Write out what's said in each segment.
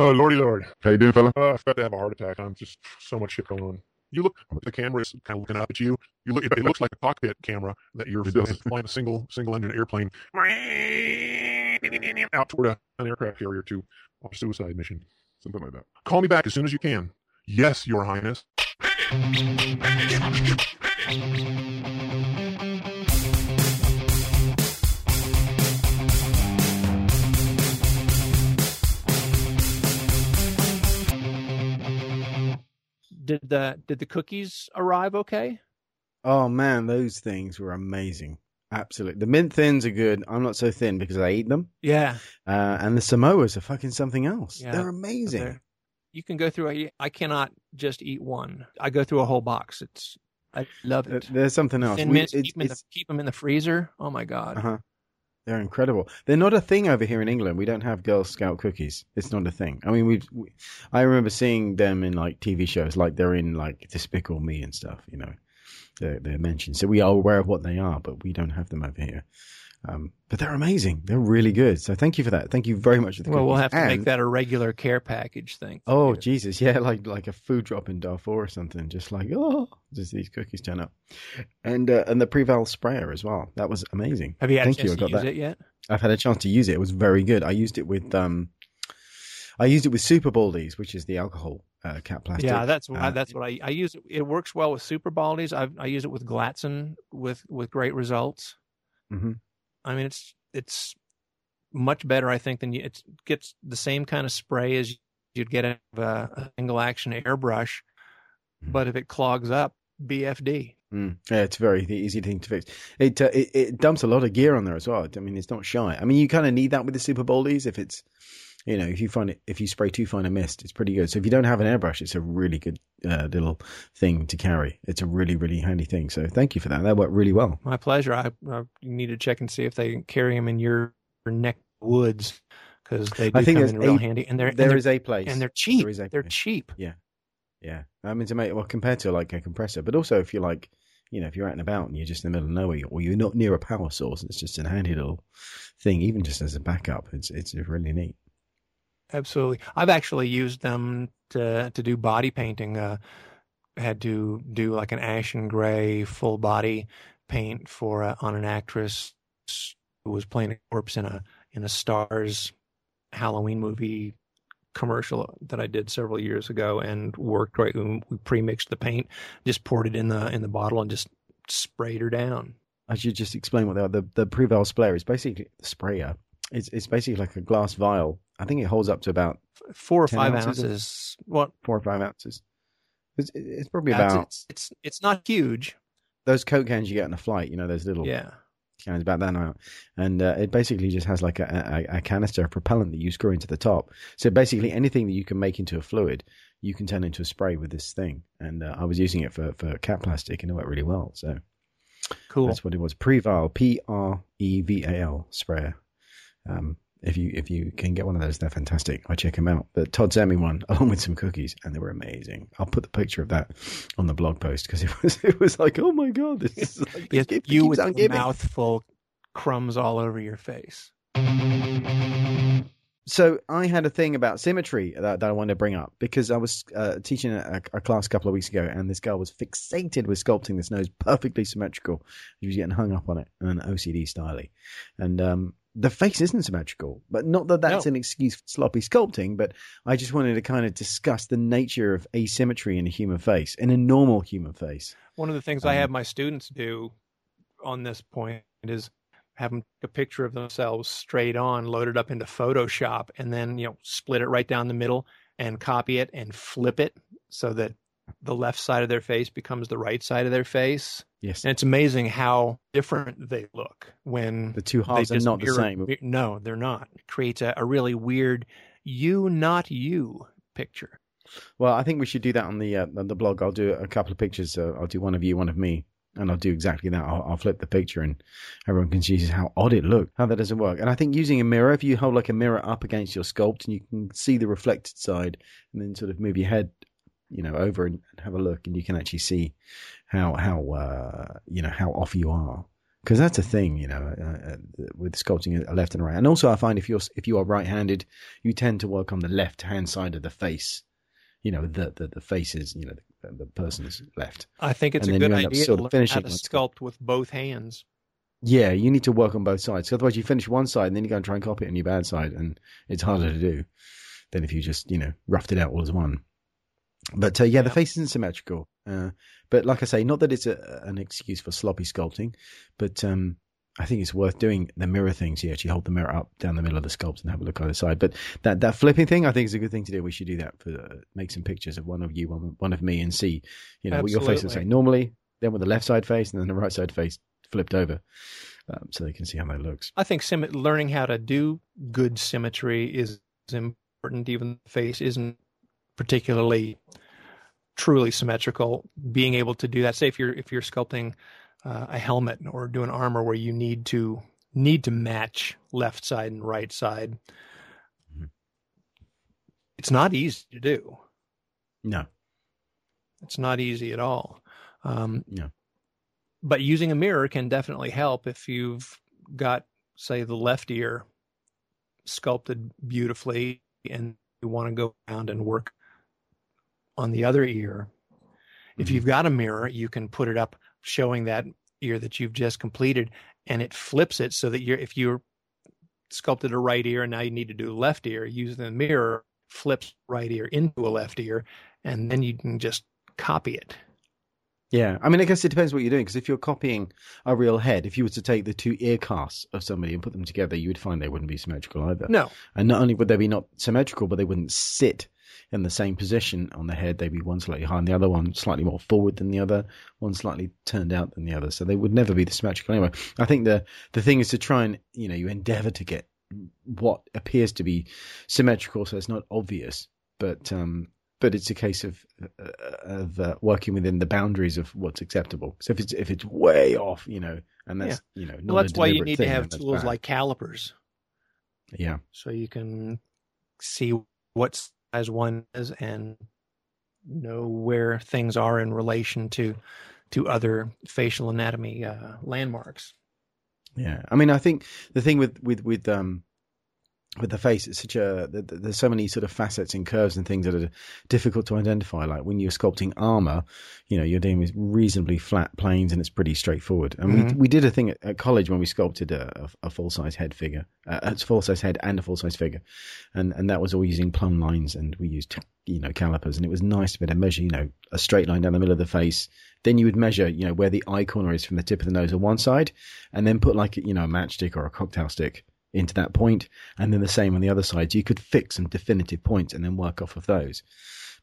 Oh, lordy lord. How you doing, fella? Uh, I've got to have a heart attack. I'm just so much shit going on. You look, the camera is kind of looking up at you. You look, it looks like a cockpit camera that you're flying a single, single engine airplane out toward a, an aircraft carrier to on a suicide mission. Something like that. Call me back as soon as you can. Yes, Your Highness. Did the did the cookies arrive okay? Oh man, those things were amazing. Absolutely. The mint thins are good. I'm not so thin because I eat them. Yeah, Uh, and the Samoas are fucking something else. Yeah, They're amazing. they're- you can go through. A, I cannot just eat one. I go through a whole box. It's I love it. There's something else. We- mints, it's- keep, them in the, it's- keep 'em in the freezer. Oh my god. uh-huh. They're incredible. They're not a thing over here in England. We don't have Girl Scout cookies. It's not a thing. I mean, we've. We, I remember seeing them in like TV shows, like they're in like Despicable Me and stuff. You know, they're, they're mentioned, so we are aware of what they are, but we don't have them over here. Um, but they're amazing. They're really good. So thank you for that. Thank you very much for the Well, we'll have to make that a regular care package thing. Oh Jesus, yeah, like like a food drop in Darfur or something. Just like oh, just these cookies turn up, and uh, and the Preval sprayer as well. That was amazing. Have you had Thank a chance you. I to got use that. it yet? I've had a chance to use it. It was very good. I used it with um, I used it with Super Baldiez, which is the alcohol uh, cap plastic. Yeah, that's what I, Uh, that's what I I use. It, it works well with Super Baldiez. I I use it with Glatzan with with great results. Mhm. I mean, it's it's much better, I think, than you. It gets the same kind of spray as you'd get out of a, single action airbrush, Mhm. but if it clogs up, BFD. Mm. Yeah, it's a very easy thing to fix. It, uh, it it dumps a lot of gear on there as well. I mean, it's not shy. I mean, you kind of need that with the Super Baldiez if it's, you know, if you find it if you spray too fine a mist, it's pretty good. So if you don't have an airbrush, it's a really good uh, little thing to carry. It's a really really handy thing. So thank you for that. That worked really well. My pleasure. I, I need to check and see if they carry them in your neck woods because they do I think come in real a- handy, and they're and There they're, is a place, and they're cheap. There is a They're place. cheap. Yeah, yeah. I mean to make well compared to like a compressor, but also if you're like, you know, if you're out and about and you're just in the middle of nowhere, or you're not near a power source, it's just a handy little thing, even just as a backup. It's it's really neat. Absolutely. I've actually used them to to do body painting. Uh, had to do like an ashen gray full body paint for uh, on an actress who was playing a corpse in a in a Starz Halloween movie commercial that I did several years ago and worked right. We pre-mixed the paint, just poured it in the in the bottle and just sprayed her down. I should just explain what they are. The the Preval sprayer is basically the sprayer. It's it's basically like a glass vial. I think it holds up to about Four or five ounces ounces. What? four or five ounces. It's, it's probably about it's it's it's not huge. those Coke cans you get on a flight. You know those little Yeah. cans about that amount, and uh, it basically just has like a, a, a canister of propellant that you screw into the top. So basically, anything that you can make into a fluid, you can turn into a spray with this thing. And uh, I was using it for for cap plastic, and it worked really well. So Cool. that's what it was. Preval, P R E V A L sprayer. Um, if you if you can get one of those, they're fantastic. I check them out. But Todd sent me one along with some cookies, and they were amazing. I'll put the picture of that on the blog post because it was it was like, oh my god, this is like Yes, gift you with a mouthful, crumbs all over your face. So I had a thing about symmetry that, that I wanted to bring up because I was uh, teaching a, a class a couple of weeks ago, and this girl was fixated with sculpting this nose perfectly symmetrical. She was getting hung up on it in an OCD style, and um, the face isn't symmetrical. But not that that's No. an excuse for sloppy sculpting, but I just wanted to kind of discuss the nature of asymmetry in a human face, in a normal human face. One of the things I Um, have my students do on this point is have them take a picture of themselves straight on, load it up into Photoshop, and then you know split it right down the middle and copy it and flip it so that the left side of their face becomes the right side of their face. Yes, And it's amazing how different they look when the two halves are not the same. mi- No, they're not. It creates a, a really weird you, not you picture. Well, I think we should do that on the uh, on the blog. I'll do a couple of pictures. Uh, I'll do one of you, one of me, and I'll do exactly that. I'll, I'll flip the picture, and everyone can see how odd it looked. How that doesn't work. And I think using a mirror, if you hold like a mirror up against your sculpt, and you can see the reflected side, and then sort of move your head, you know, over and have a look, and you can actually see how how uh, you know how off you are. because that's a thing, you know, uh, uh, with sculpting a left and right. And also, I find if you're if you are right-handed, you tend to work on the left-hand side of the face. You know, the the, the face is you know the, the person's left. I think it's And a good you end up idea sort to of learn finishing how to sculpt with both hands. Yeah, you need to work on both sides otherwise, you finish one side and then you go and try and copy it on your bad side, and it's harder to do than if you just you know roughed it out all as one. But uh, yeah, the face isn't symmetrical. Uh, but like I say, not that it's a, an excuse for sloppy sculpting, but um, I think it's worth doing the mirror thing. So you actually hold the mirror up down the middle of the sculpt and have a look either side. But that that flipping thing, I think is a good thing to do. We should do that for uh, make some pictures of one of you, one, one of me, and see you know what your face looks Absolutely. like normally. Then with the left side face, and then the right side face flipped over, um, so they can see how that looks. I think sim- learning how to do good symmetry is important, even the face isn't particularly truly symmetrical. Being able to do that, say if you're if you're sculpting uh, a helmet or doing armor where you need to need to match left side and right side, it's not easy to do. No, It's not easy at all. Um, Yeah. But using a mirror can definitely help if you've got, say, the left ear sculpted beautifully and you want to go around and work on the other ear. If Mhm. you've got a mirror, you can put it up showing that ear that you've just completed and it flips it so that you're, if you're sculpted a right ear and now you need to do a left ear, using the mirror flips right ear into a left ear and then you can just copy it. Yeah, I mean, I guess it depends what you're doing. Because if you're copying a real head, if you were to take the two ear casts of somebody and put them together, you would find they wouldn't be symmetrical either. No, And not only would they be not symmetrical, but they wouldn't sit in the same position on the head. They'd be one slightly higher and the other one slightly more forward than the other, one slightly turned out than the other. So they would never be the symmetrical anyway. I think the the thing is to try and you know you endeavor to get what appears to be symmetrical, so it's not obvious, but um. But it's a case of uh, of uh, working within the boundaries of what's acceptable. So if it's if it's way off, you know, and that's you know, not well, that's why you need thing, to have tools bad. like calipers yeah, so you can see what size one is and know where things are in relation to to other facial anatomy uh, landmarks. Yeah, I mean, I think the thing with with with um with the face, it's such a th- th- there's so many sort of facets and curves and things that are difficult to identify. Like when you're sculpting armor, you know, you're dealing with reasonably flat planes and it's pretty straightforward. And Mhm. we we did a thing at, at college when we sculpted a, a, a full size head figure, uh, a full size head and a full size figure, and and that was all using plumb lines and we used you know calipers and it was nice to be able to measure you know a straight line down the middle of the face. Then you would measure you know where the eye corner is from the tip of the nose on one side, and then put like you know a matchstick or a cocktail stick into that point, and then the same on the other side. So you could fix some definitive points and then work off of those.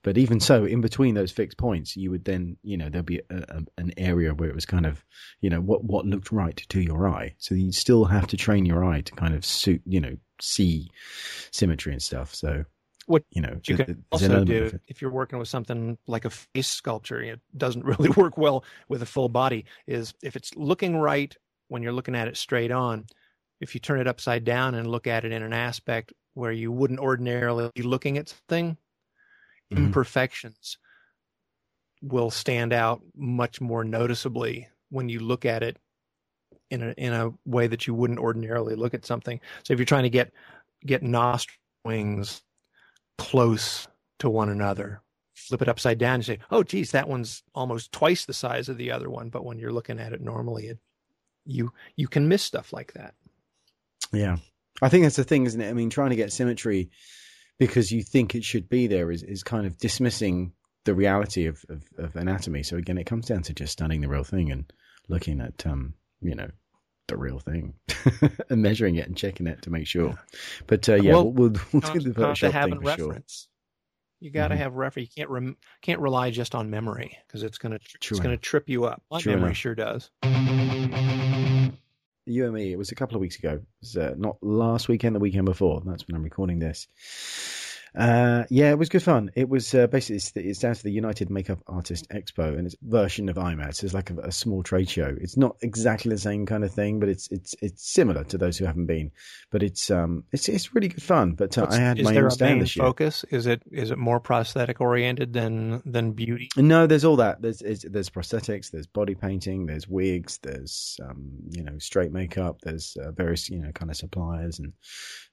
But even so, in between those fixed points, you would then, you know, there'd be a, a, an area where it was kind of, you know, what what looked right to your eye. So you still have to train your eye to kind of suit, you know, see symmetry and stuff. So What you know, you can also do if you're working with something like a face sculpture it doesn't really work well with a full body is if it's looking right when you're looking at it straight on if you turn it upside down and look at it in an aspect where you wouldn't ordinarily be looking at something Mhm. imperfections will stand out much more noticeably when you look at it in a in a way that you wouldn't ordinarily look at something so if you're trying to get get nostril wings close to one another. Flip it upside down and say, "Oh, geez, that one's almost twice the size of the other one." But when you're looking at it normally, it you you can miss stuff like that. Yeah. I think that's the thing, isn't it? I mean, trying to get symmetry because you think it should be there is, is kind of dismissing the reality of, of, of anatomy. So again, it comes down to just studying the real thing and looking at, um, you know, the real thing and measuring it and checking it to make sure. Yeah. But uh, yeah, Well, we'll, we'll, we'll do the Got Photoshop have thing for sure. You got to Mhm. have reference. You can't rem- can't rely just on memory because it's gonna True it's gonna trip you up. My True memory enough. sure does. You and me, it was a couple of weeks ago. It was uh, not last weekend, the weekend before. That's when I'm recording this. Uh, yeah, it was good fun. It was uh, basically it's, it's down to the United Makeup Artist Expo, and it's version of IMATS. It's like a, a, small trade show. It's not exactly the same kind of thing, but it's it's it's similar to those who haven't been. But it's um it's it's really good fun. But uh, I had my own stand this year. Focus is it is it more prosthetic oriented than than beauty? No, there's all that. There's there's prosthetics, there's body painting, there's wigs, there's um you know straight makeup, there's uh, various you know kind of suppliers and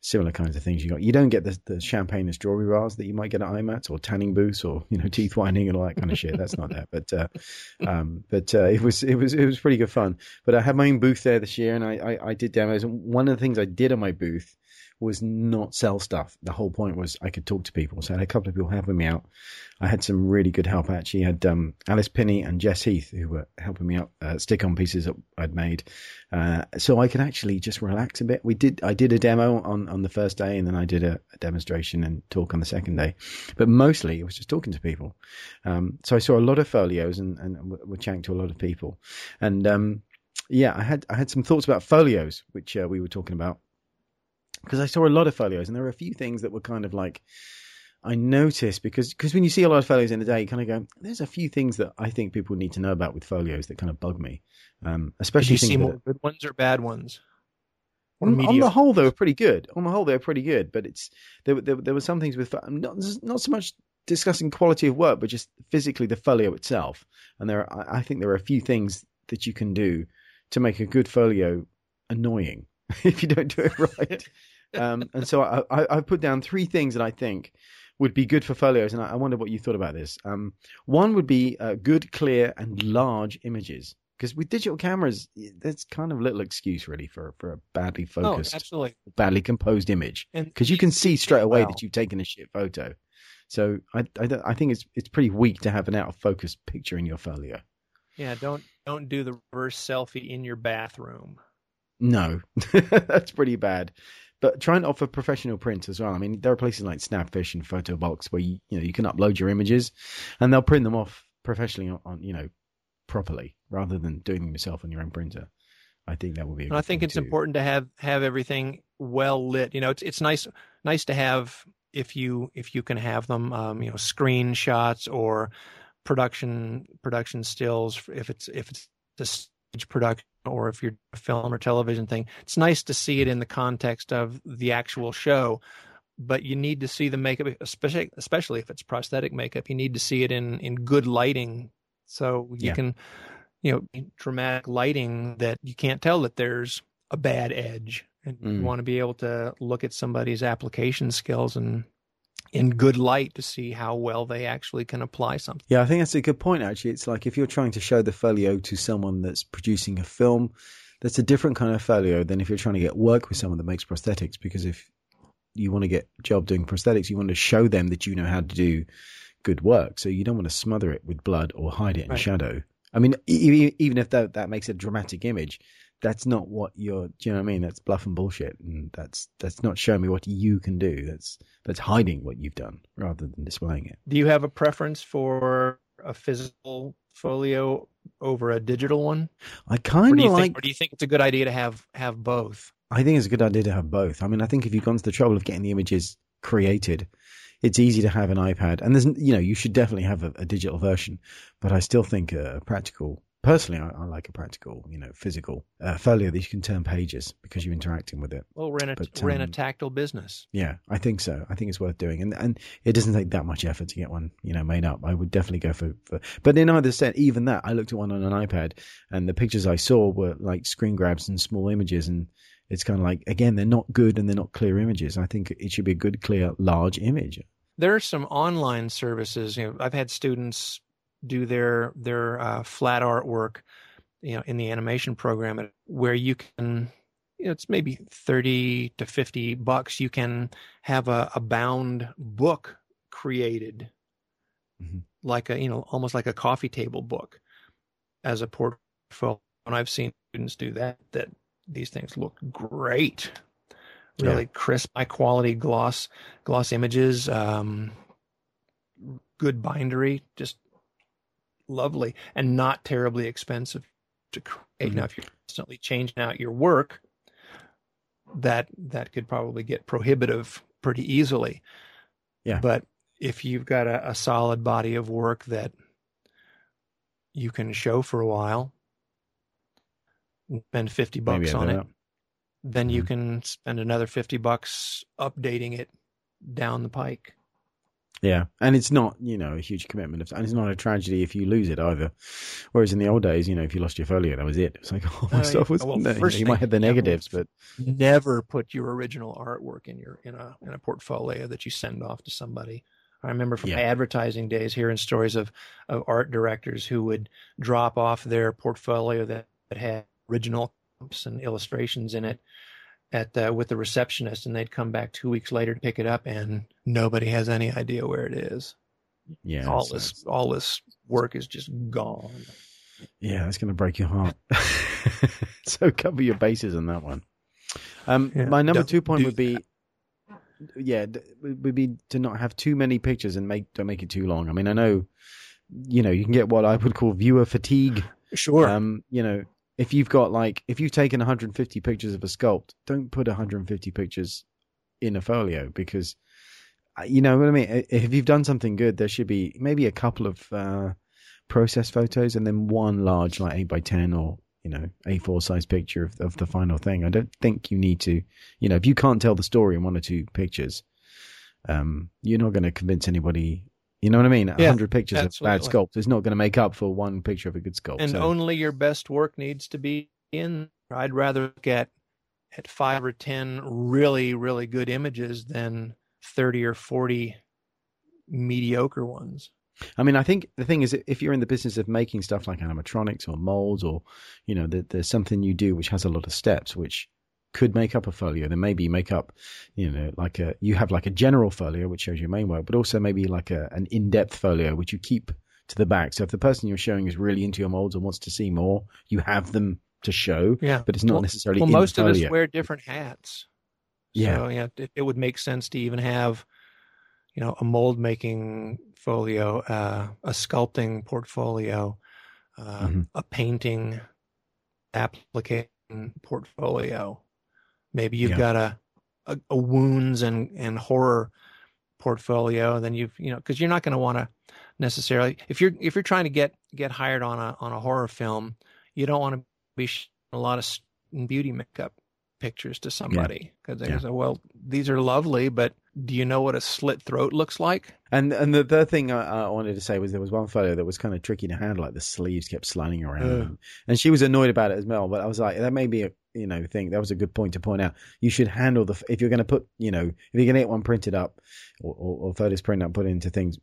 similar kinds of things you got. You don't get the, the champagne and strawberry bars that you might get at IMATS or tanning booths or you know teeth whitening and all that kind of shit. That's not there, but uh, um, but uh, it was it was it was pretty good fun. But I had my own booth there this year, and I, I, I did demos. And one of the things I did on my booth was not sell stuff. The whole point was I could talk to people. So I had a couple of people helping me out. I had some really good help. I actually had um, Alice Pinney and Jess Heath who were helping me out uh, stick on pieces that I'd made, uh, so I could actually just relax a bit. We did I did a demo on on the first day, and then I did a, a demonstration and talk on the second day, but mostly it was just talking to people. Um, so I saw a lot of folios and and we're chatting to a lot of people, and um, yeah, I had I had some thoughts about folios, which uh, we were talking about because I saw a lot of folios, and there were a few things that were kind of like I noticed because because when you see a lot of folios in the day, you kind of go, "There's a few things that I think people need to know about with folios that kind of bug me." Um, especially Did you see more good ones or bad ones. On, on, the whole, they were pretty good. On the whole, they were pretty good. But it's there. There, there were some things with not not so much discussing quality of work, but just physically the folio itself. And there, are, I think there are a few things that you can do to make a good folio annoying if you don't do it right. Um, and so I, I, I put down three things that I think would be good for folios, and I, I wonder what you thought about this. Um, one would be uh, good, clear, and large images. Because with digital cameras, there's kind of little excuse really for, for a badly focused, oh, absolutely. badly composed image. Because you can see straight away that you've taken a shit photo. So I, I, I, think it's it's pretty weak to have an out of focus picture in your folio. Yeah, don't don't do the reverse selfie in your bathroom. No, that's pretty bad but try and offer professional print as well. I mean, there are places like Snapfish and PhotoBox where you you know you can upload your images, and they'll print them off professionally on, on you know properly rather than doing them yourself on your own printer. I think that would be. I think it's too. important to have have everything well lit. You know, it's it's nice nice to have if you if you can have them, um, you know, screenshots or production production stills if it's if it's a stage production or if you're a film or television thing, it's nice to see it in the context of the actual show. But you need to see the makeup, especially especially if it's prosthetic makeup. You need to see it in in good lighting, so you yeah. can, you know, dramatic lighting that you can't tell that there's a bad edge, and mm. you want to be able to look at somebody's application skills and in good light to see how well they actually can apply something. Yeah, I think that's a good point, actually. It's like if you're trying to show the folio to someone that's producing a film, that's a different kind of folio than if you're trying to get work with someone that makes prosthetics. Because if you want to get a job doing prosthetics, you want to show them that you know how to do good work. So you don't want to smother it with blood or hide it in right. shadow. I mean, even if that, that makes a dramatic image, that's not what you're. Do you know what I mean? That's bluff and bullshit, and that's that's not showing me what you can do. That's that's hiding what you've done rather than displaying it. Do you have a preference for a physical folio over a digital one? I kind of like. Think, or do you think it's a good idea to have have both? I think it's a good idea to have both. I mean, I think if you've gone to the trouble of getting the images created, it's easy to have an iPad, and there's you know you should definitely have a, a digital version. But I still think a practical personally, I, I, like a practical, you know, physical uh, folio that you can turn pages because you're interacting with it. Well, we're in a but, we're um, in a tactile business. Yeah, I think so. I think it's worth doing, and and it doesn't take that much effort to get one, you know, made up. I would definitely go for, for but in either set, even that, I looked at one on an iPad, and the pictures I saw were like screen grabs and small images, and it's kind of like again, they're not good and they're not clear images. I think it should be a good, clear, large image. There are some online services. You know, I've had students do their their uh, flat artwork, you know, in the animation program, where you can, you know, it's maybe thirty to fifty bucks. You can have a, a bound book created, mm-hmm. like a you know, almost like a coffee table book, as a portfolio. And I've seen students do that. That these things look great really yeah. crisp, high quality gloss gloss images, um, good bindery, just lovely and not terribly expensive to create. Mm-hmm. Now, if you're constantly changing out your work, that that could probably get prohibitive pretty easily. Yeah. But if you've got a, a solid body of work that you can show for a while, spend 50 bucks on it, then you Mhm. can spend another 50 bucks updating it down the pike. Yeah, and it's not you know a huge commitment, of, and it's not a tragedy if you lose it either. Whereas in the old days, you know, if you lost your folio, that was it. It's like oh my Oh, stuff was Well, in there. You, first know, you might have the negatives, but Never put your original artwork in your in a in a portfolio that you send off to somebody. I remember from Yeah. my advertising days hearing stories of, of art directors who would drop off their portfolio that, that had original comps and illustrations in it at uh, with the receptionist, and they'd come back two weeks later to pick it up, and nobody has any idea where it is. yeah, all this all this work is just gone. yeah, that's going to break your heart. so cover your bases on that one. Um, Yeah, my number two point would be, yeah, d- would be to not have too many pictures and make don't make it too long. I mean, I know, you know, you can get what I would call viewer fatigue. Sure. Um, you know, if you've got like if you've taken 150 pictures of a sculpt, don't put 150 pictures in a folio because uh, you know what I mean. If you've done something good, there should be maybe a couple of uh, process photos and then one large like eight by ten or you know A4 size picture of, of the final thing. I don't think you need to. You know, if you can't tell the story in one or two pictures, um, you're not going to convince anybody. You know what I mean? A Yeah, hundred pictures of bad absolutely. sculpt is not going to make up for one picture of a good sculpt. and so- only your best work needs to be in. I'd rather get at five or ten really, really good images than thirty or forty mediocre ones. I mean, I think the thing is, if you're in the business of making stuff like animatronics or molds, or you know, there's something you do which has a lot of steps, which could make up a folio. Then maybe you make up, you know, like a you have like a general folio which shows your main work, but also maybe like a an in-depth folio which you keep to the back. So if the person you're showing is really into your molds and wants to see more, you have them to show, Yeah. but it's not Well- necessarily Well, in most the of us wear different hats. Yeah. So yeah, it, it would make sense to even have, you know, a mold making folio, uh, a sculpting portfolio, uh, Mhm. a painting application portfolio. Maybe you've Yeah. got a, a, a wounds and, and horror portfolio. Then you've, you know, cause you're not going to want to necessarily, if you're, if you're trying to get, get hired on a, on a horror film, you don't want to be a lot of beauty makeup pictures to somebody because they Yeah. say, well, these are lovely, but do you know what a slit throat looks like? And and the third thing I, I wanted to say was there was one photo that was kind of tricky to handle, like the sleeves kept sliding around, and she was annoyed about it as well. But I was like, that may be a you know thing. That was a good point to point out. You should handle the if you're going to put you know if you're going to get one printed up or, or, or photos printed up, put into things,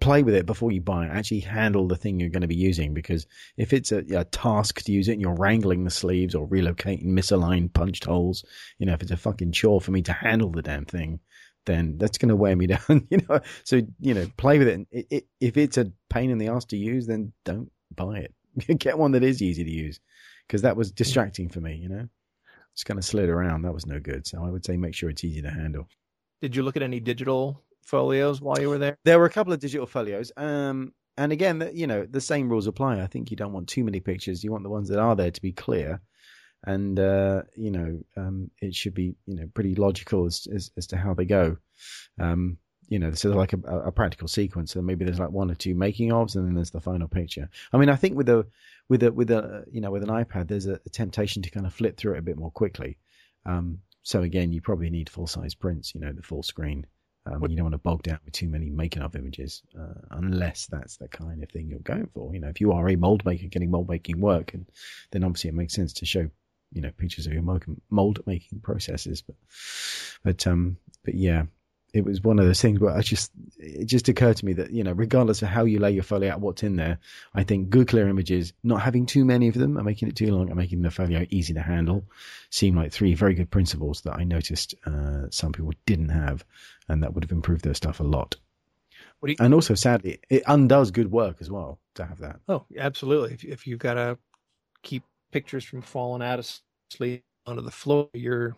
play with it before you buy it. Actually handle the thing you're going to be using because if it's a, a task to use it and you're wrangling the sleeves or relocating misaligned punched holes, you know if it's a fucking chore for me to handle the damn thing then that's going to wear me down, you know. So you know, play with it. And it, it, if it's a pain in the ass to use, then don't buy it. Get one that is easy to use, because that was distracting for me. You know, just kind of slid around. That was no good. So I would say make sure it's easy to handle. Did you look at any digital folios while you were there? There were a couple of digital folios. Um, and again, you know, the same rules apply. I think you don't want too many pictures. You want the ones that are there to be clear. And, uh, you know, um, it should be, you know, pretty logical as, as, as to how they go. Um, you know, so like a, a practical sequence. So maybe there's like one or two making ofs and then there's the final picture. I mean, I think with a, with a, with a, you know, with an iPad, there's a, a temptation to kind of flip through it a bit more quickly. Um, so again, you probably need full size prints, you know, the full screen. Um, you don't want to bog down with too many making of images, uh, unless that's the kind of thing you're going for. You know, if you are a mold maker getting mold making work, and then obviously it makes sense to show, you know, pictures of your mold making processes. But, but, um, but yeah, it was one of those things where I just, it just occurred to me that, you know, regardless of how you lay your folio out, what's in there, I think good clear images, not having too many of them and making it too long and making the folio easy to handle seem like three very good principles that I noticed, uh, some people didn't have and that would have improved their stuff a lot. What do you- and also, sadly, it undoes good work as well to have that. Oh, absolutely. If, if you've got to keep pictures from falling out of sleep onto the floor, you're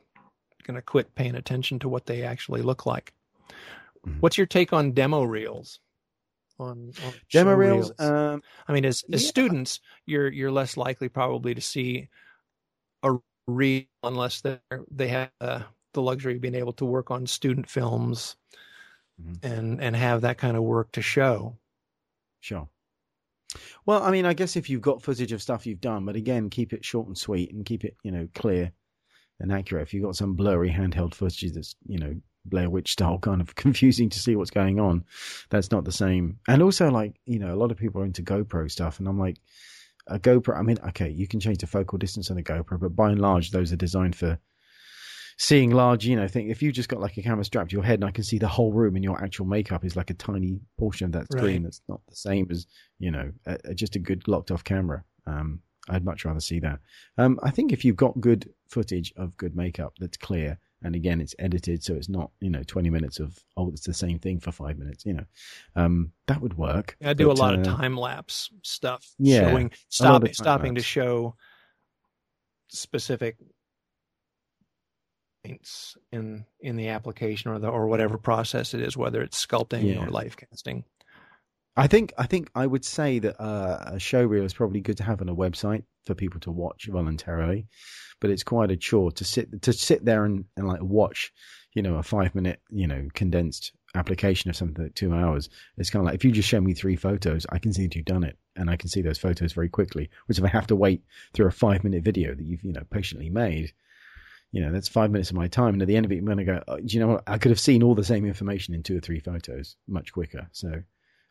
going to quit paying attention to what they actually look like. Mhm. What's your take on demo reels? On, on Demo show reels, um, I mean, as as yeah. students, you're you're less likely probably to see a reel unless they they have uh, the luxury of being able to work on student films. Mhm. and and have that kind of work to show. Sure. Well, I mean, I guess if you've got footage of stuff you've done, but again, keep it short and sweet and keep it, you know, clear and accurate. If you've got some blurry handheld footage that's, you know, Blair Witch style kind of confusing to see what's going on, that's not the same. And also, like, you know, a lot of people are into GoPro stuff, and I'm like, a GoPro, I mean, okay, you can change the focal distance on a GoPro, but by and large, those are designed for seeing large, you know, think if you just got like a camera strapped to your head and I can see the whole room and your actual makeup is like a tiny portion of that screen Right. that's not the same as, you know, a, a- just a good locked off camera. Um, I'd much rather see that. Um, I think if you've got good footage of good makeup that's clear, and again, it's edited so it's not, you know, 20 minutes of, oh, it's the same thing for five minutes, you know, um, that would work. I do a But, lot of uh, time lapse stuff, yeah, showing lot stopping time to show specific points in in the application or the or whatever process it is, whether it's sculpting Yeah. or life casting. I think I think I would say that uh, a show reel is probably good to have on a website for people to watch voluntarily, but it's quite a chore to sit to sit there and, and like watch, you know, a five minute you know condensed application of something at two hours. It's kind of like if you just show me three photos, I can see that you've done it, and I can see those photos very quickly. Which if I have to wait through a five minute video that you've you know patiently made. You know that's five minutes of my time, and at the end of it, I'm going to go. Oh, do you know what? I could have seen all the same information in two or three photos much quicker. So,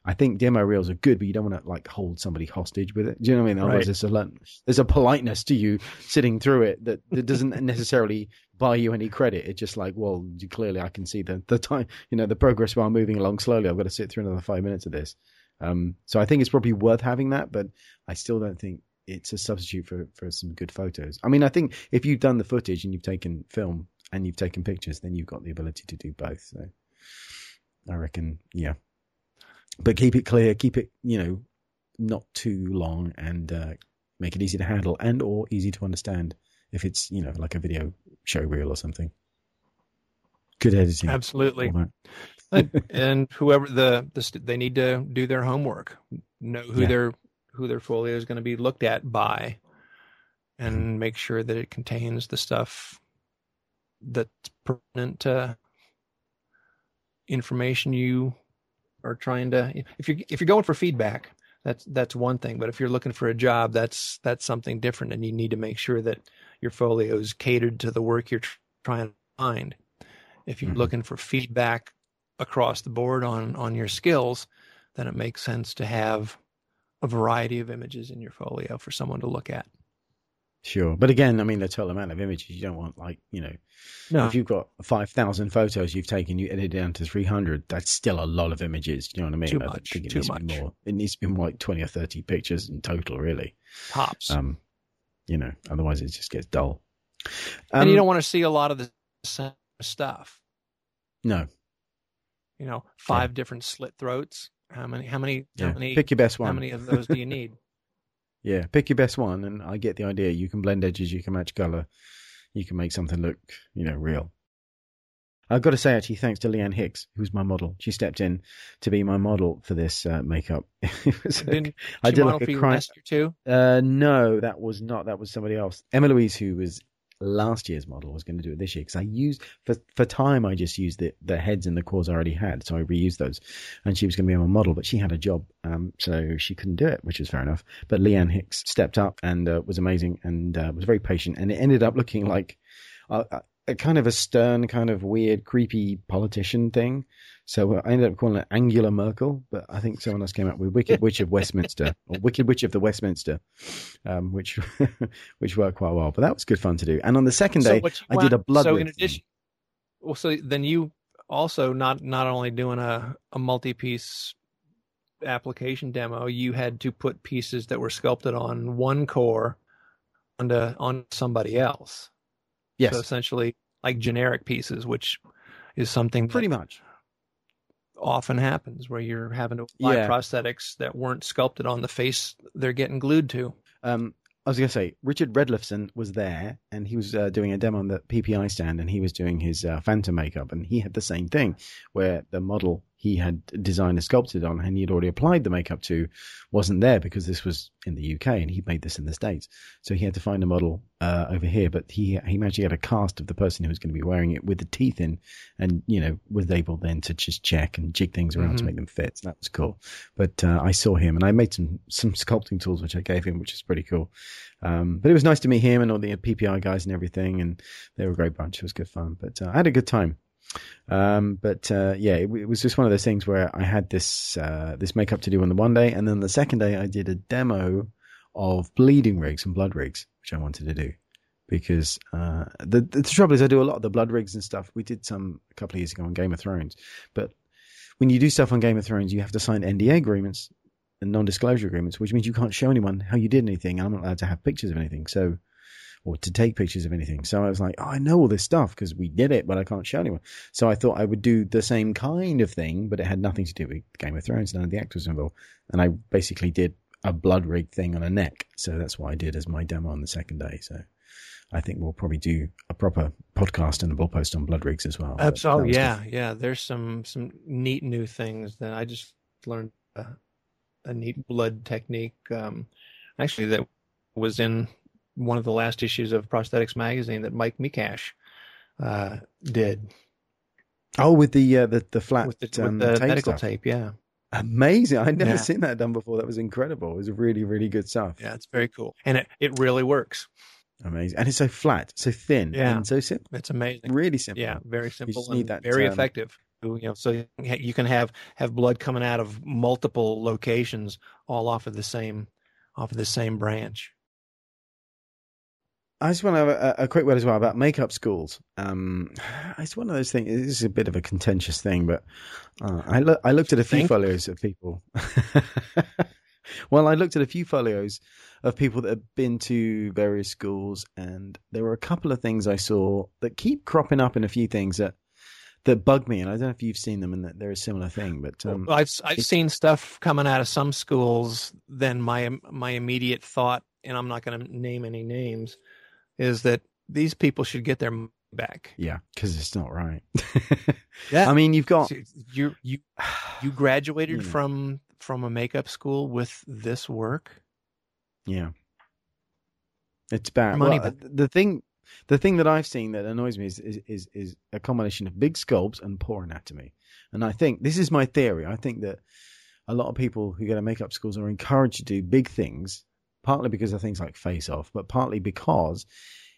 I think demo reels are good, but you don't want to like hold somebody hostage with it. Do you know what I mean? Otherwise, Right. there's a there's a politeness to you sitting through it that, that doesn't necessarily buy you any credit. It's just like, well, clearly I can see the the time, you know, the progress while moving along slowly. I've got to sit through another five minutes of this. Um, so I think it's probably worth having that, but I still don't think it's a substitute for for some good photos. I mean, I think if you've done the footage and you've taken film and you've taken pictures, then you've got the ability to do both. So I reckon, yeah. But keep it clear, keep it, you know, not too long, and uh, make it easy to handle and or easy to understand. If it's you know like a video show reel or something. Good editing. Absolutely. and, whoever the, the they need to do their homework, know who Yeah. their who their folio is going to be looked at by, and Mm-hmm. make sure that it contains the stuff that's pertinent to information you are trying to. If you if you're going for feedback, that's that's one thing. But if you're looking for a job, that's that's something different, and you need to make sure that your folio is catered to the work you're tr- trying to find. If you're Mhm. looking for feedback across the board on on your skills, then it makes sense to have a variety of images in your folio for someone to look at. Sure, but again, I mean, the total amount of images you don't want, like you know, No, if you've got five thousand photos you've taken, you edit it down to three hundred. That's still a lot of images. You know what I mean? Too I much, think it too needs to be much. more. It needs to be more like twenty or thirty pictures in total, really. tops, Um, you know, otherwise it just gets dull. and you Um, don't want to see a lot of the same stuff. no, You know, five different slit throats. How many? How many? yeah. How many? pick your best one. How many of those do you need? Yeah, pick your best one, and I get the idea. You can blend edges, you can match color, you can make something look, you know, real. I've got to say, actually, thanks to Leanne Hicks, who's my model. She stepped in to be my model for this uh, makeup. It was Didn't I she did like for a crime. too? Uh, no, that was not. That was somebody else. Emma Louise, who was last year's model, was going to do it this year because I used for for time. I just used the the heads and the cores I already had, so I reused those. And she was going to be my model, but she had a job, um, so she couldn't do it, which was fair enough. But Leanne Hicks stepped up and uh, was amazing and uh, was very patient, and it ended up looking like. a a kind of a stern, kind of weird, creepy politician thing. So I ended up calling it Angular Merkel, but I think someone else came up with Wicked Witch of Westminster or Wicked Witch of the Westminster, um, which which worked quite well. But that was good fun to do. And on the second day, you I did a blood. So in addition, well, so then you also not not only doing a a multi piece application demo, you had to put pieces that were sculpted on one core onto on somebody else. yes, So essentially, like generic pieces, which is something pretty much. Often happens where you're having to apply Yeah. prosthetics that weren't sculpted on the face they're getting glued to. Um, I was going to say Richard Redlefsen was there, and he was uh, doing a demo on the PPI stand, and he was doing his uh, Phantom makeup, and he had the same thing, where the model he had designed and sculpted on and he had already applied the makeup to wasn't there because this was in the UK and he made this in the States. So he had to find a model uh, over here, but he he actually had a cast of the person who was going to be wearing it with the teeth in and, you know, was able then to just check and jig things around Mhm. to make them fit. So that was cool. But uh, I saw him and I made some, some sculpting tools which I gave him, which is pretty cool. Um, but it was nice to meet him and all the PPI guys and everything. And they were a great bunch. It was good fun. But uh, I had a good time. Um, but uh, yeah, it, it was just one of those things where I had this uh, this makeup to do on the one day, and then the second day I did a demo of bleeding rigs and blood rigs, which I wanted to do because uh, the the trouble is I do a lot of the blood rigs and stuff. We did some a couple of years ago on Game of Thrones, but when you do stuff on Game of Thrones, you have to sign NDA agreements and non-disclosure agreements, which means you can't show anyone how you did anything. And I'm not allowed to have pictures of anything, so or to take pictures of anything. So I was like, oh, I know all this stuff because we did it, but I can't show anyone. So I thought I would do the same kind of thing, but it had nothing to do with Game of Thrones. None of the actors involved, and I basically did a blood rig thing on a neck. So that's what I did as my demo on the second day. So I think we'll probably do a proper podcast and a blog post on blood rigs as well. Absolutely. Yeah, good. yeah. There's some some neat new things that I just learned uh, a neat blood technique. Um, actually, that was in one of the last issues of Prosthetics Magazine that Mike Mekash uh, did Oh, with the uh, the the flat with the, um, with the tape medical stuff. tape. Yeah, Amazing! I'd never Yeah. seen that done before. That was incredible. It was really really good stuff. yeah. It's very cool, and it it really works. Amazing, and it's so flat, so thin, Yeah. and so simple. It's amazing. Really simple. Yeah, very simple need that, very um, effective. You know, so you can ha- you can have have blood coming out of multiple locations, all off of the same off of the same branch. I just want to have a, a quick word as well about makeup schools. Um, it's one of those things. This is a bit of a contentious thing, but uh, I look. I looked at a few folios of people. well, I looked at a few folios of people that have been to various schools, and there were a couple of things I saw that keep cropping up in a few things that that bug me. And I don't know if you've seen them, and that they're a similar thing. But um, Well, I've I've seen stuff coming out of some schools. Then my my immediate thought, and I'm not going to name any names, is that these people should get their money back. yeah, because it's not right. Yeah. I mean, you've got you you you graduated know. from from a makeup school with this work. Yeah, it's bad. Money Well, back. the thing, the thing that I've seen that annoys me is, is is is a combination of big sculpts and poor anatomy. And I think this is my theory. I think that a lot of people who go to makeup schools are encouraged to do big things, partly because of things like Face Off, but partly because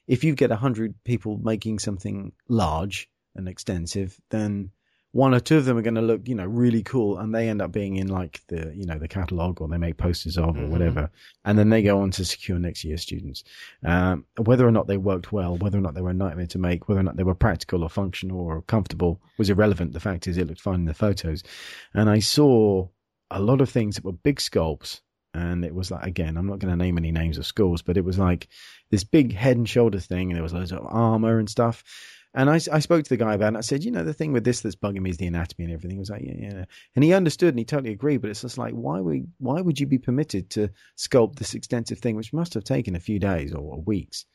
if you get a hundred people making something large and extensive, then one or two of them are going to look, you know, really cool, and they end up being in like the, you know, the catalog or they make posters of or Mhm. whatever, and then they go on to secure next year's students. Um, whether or not they worked well, whether or not they were a nightmare to make, whether or not they were practical or functional or comfortable was irrelevant. The fact is, it looked fine in the photos, and I saw a lot of things that were big sculpts. And it was like, again, I'm not going to name any names of schools, but it was like this big head and shoulders thing, and there was loads of armor and stuff. And I, I spoke to the guy about it. And I said, you know, the thing with this that's bugging me is the anatomy and everything. He was like, yeah, yeah. And he understood and he totally agreed. But it's just like, why would why would you be permitted to sculpt this extensive thing, which must have taken a few days or, or weeks?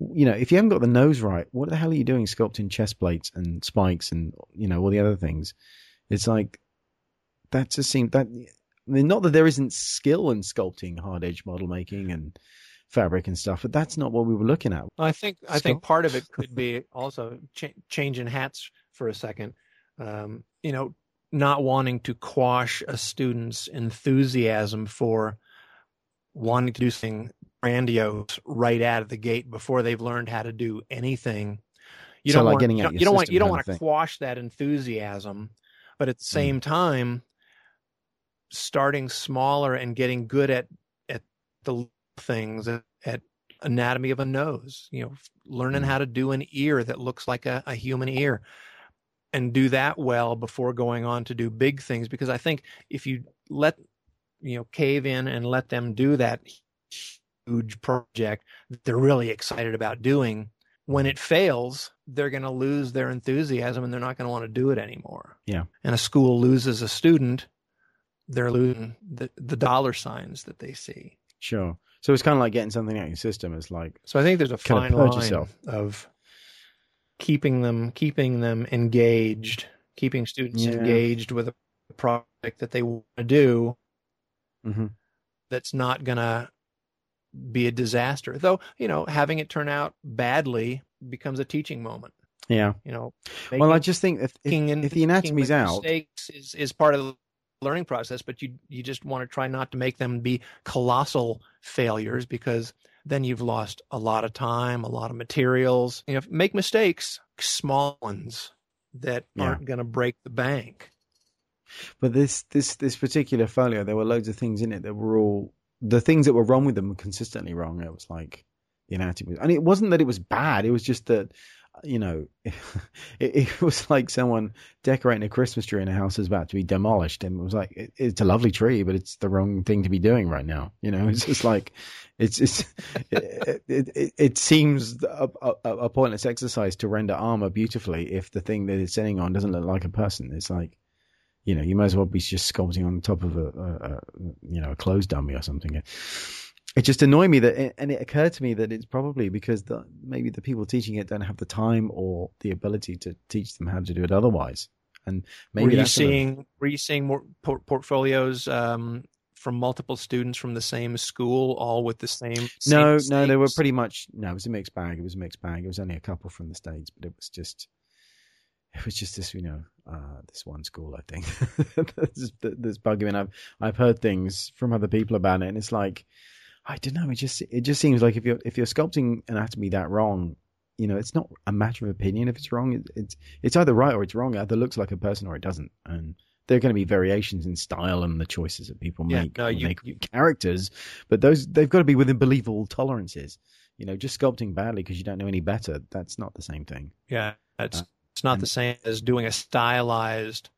You know, if you haven't got the nose right, what the hell are you doing sculpting chest plates and spikes and you know all the other things? It's like that just seemed that. I mean, not that there isn't skill in sculpting hard edge model making and fabric and stuff, but that's not what we were looking at. I think I think part of it could be also ch- changing hats for a second. Um, you know, not wanting to quash a student's enthusiasm for wanting to do something grandiose right out of the gate before they've learned how to do anything. You So, don't like want, you don't, you don't want you don't want to quash that enthusiasm, but at the Mm. same time, starting smaller and getting good at at the things at, at anatomy of a nose you know learning Mm. how to do an ear that looks like a, a human ear and do that well before going on to do big things because i think if you let you know cave in and let them do that huge project that they're really excited about doing when it fails they're going to lose their enthusiasm and they're not going to want to do it anymore Yeah. and a school loses a student they're losing the, the dollar signs that they see Sure. So it's kind of like getting something out of your system. It's like, so I think there's a fine line yourself. of keeping them keeping them engaged, keeping students Yeah. engaged with a project that they want to do hmm that's not going to be a disaster. Though, you know, having it turn out badly becomes a teaching moment. Yeah. You know, Well, I just think if if, if the anatomy's out, mistakes is, is part of the learning process, but you you just want to try not to make them be colossal failures because then you've lost a lot of time, a lot of materials. You know, make mistakes, small ones that Yeah. aren't going to break the bank. But this this this particular folio, there were loads of things in it that were all the things that were wrong with them were consistently wrong. It was like the anatomy, and it wasn't that it was bad. It was just that you know, it, it was like someone decorating a Christmas tree in a house is about to be demolished, and it was like it, it's a lovely tree, but it's the wrong thing to be doing right now. You know, it's just like it's it's it, it, it, seems a, a, a pointless exercise to render armor beautifully if the thing that it's sitting on doesn't look like a person. It's like you know, you might as well be just sculpting on top of a, a you know a clothes dummy or something. It just annoyed me that, and it occurred to me that it's probably because the, maybe the people teaching it don't have the time or the ability to teach them how to do it otherwise. And maybe were you seeing were you seeing more por- portfolios um, from multiple students from the same school, all with the same? no, same no, they were pretty much no. It was a mixed bag. It was a mixed bag. It was only a couple from the states, but it was just, it was just this, you know, uh, this one school. I think that's, that's bugging me. And I've I've heard things from other people about it, and it's like, I don't know. It just it just seems like if you're if you're sculpting anatomy that wrong, you know, it's not a matter of opinion. If it's wrong, it, it's it's either right or it's wrong. It either looks like a person or it doesn't, and. There are going to be variations in style and the choices that people Yeah, make. no, you- they you- characters, but those they've got to be within believable tolerances. You know, just sculpting badly because you don't know any better, that's not the same thing. Yeah, it's Uh, it's not and- the same as doing a stylized